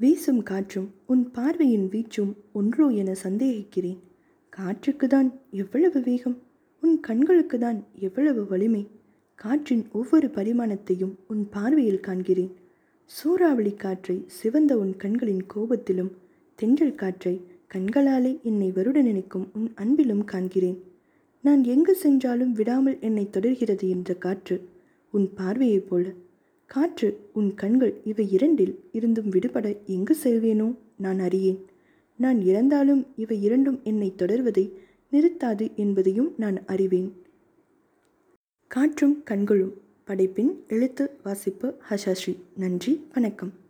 வீசும் காற்றும் உன் பார்வையின் வீச்சும் ஒன்றோ என சந்தேகிக்கிறேன். காற்றுக்கு தான் எவ்வளவு வேகம் உன் கண்களுக்கு தான் எவ்வளவு வலிமை. காற்றின் ஒவ்வொரு பரிமாணத்தையும் உன் பார்வையில் காண்கிறேன். சூறாவளி காற்றை சிவந்த உன் கண்களின் கோபத்திலும் தென்றல் காற்றை கண்களாலே என்னை வருட நினைக்கும் உன் அன்பிலும் காண்கிறேன். நான் எங்கு சென்றாலும் விடாமல் என்னை தொடர்கிறது என்ற காற்று உன் பார்வையைப் போல காற்று உன் கண்கள் இவை இரண்டில் இருந்தும் விடுபட எங்கு செல்வேனோ? நான் அறியேன். நான் இறந்தாலும் இவை இரண்டும் என்னை தொடர்வதை நிறுத்தாது என்பதையும் நான் அறிவேன். காற்றும் கண்களும் படைப்பின் எழுத்து வாசிப்பு ஹஷாஸ்ரீ நன்றி வணக்கம்.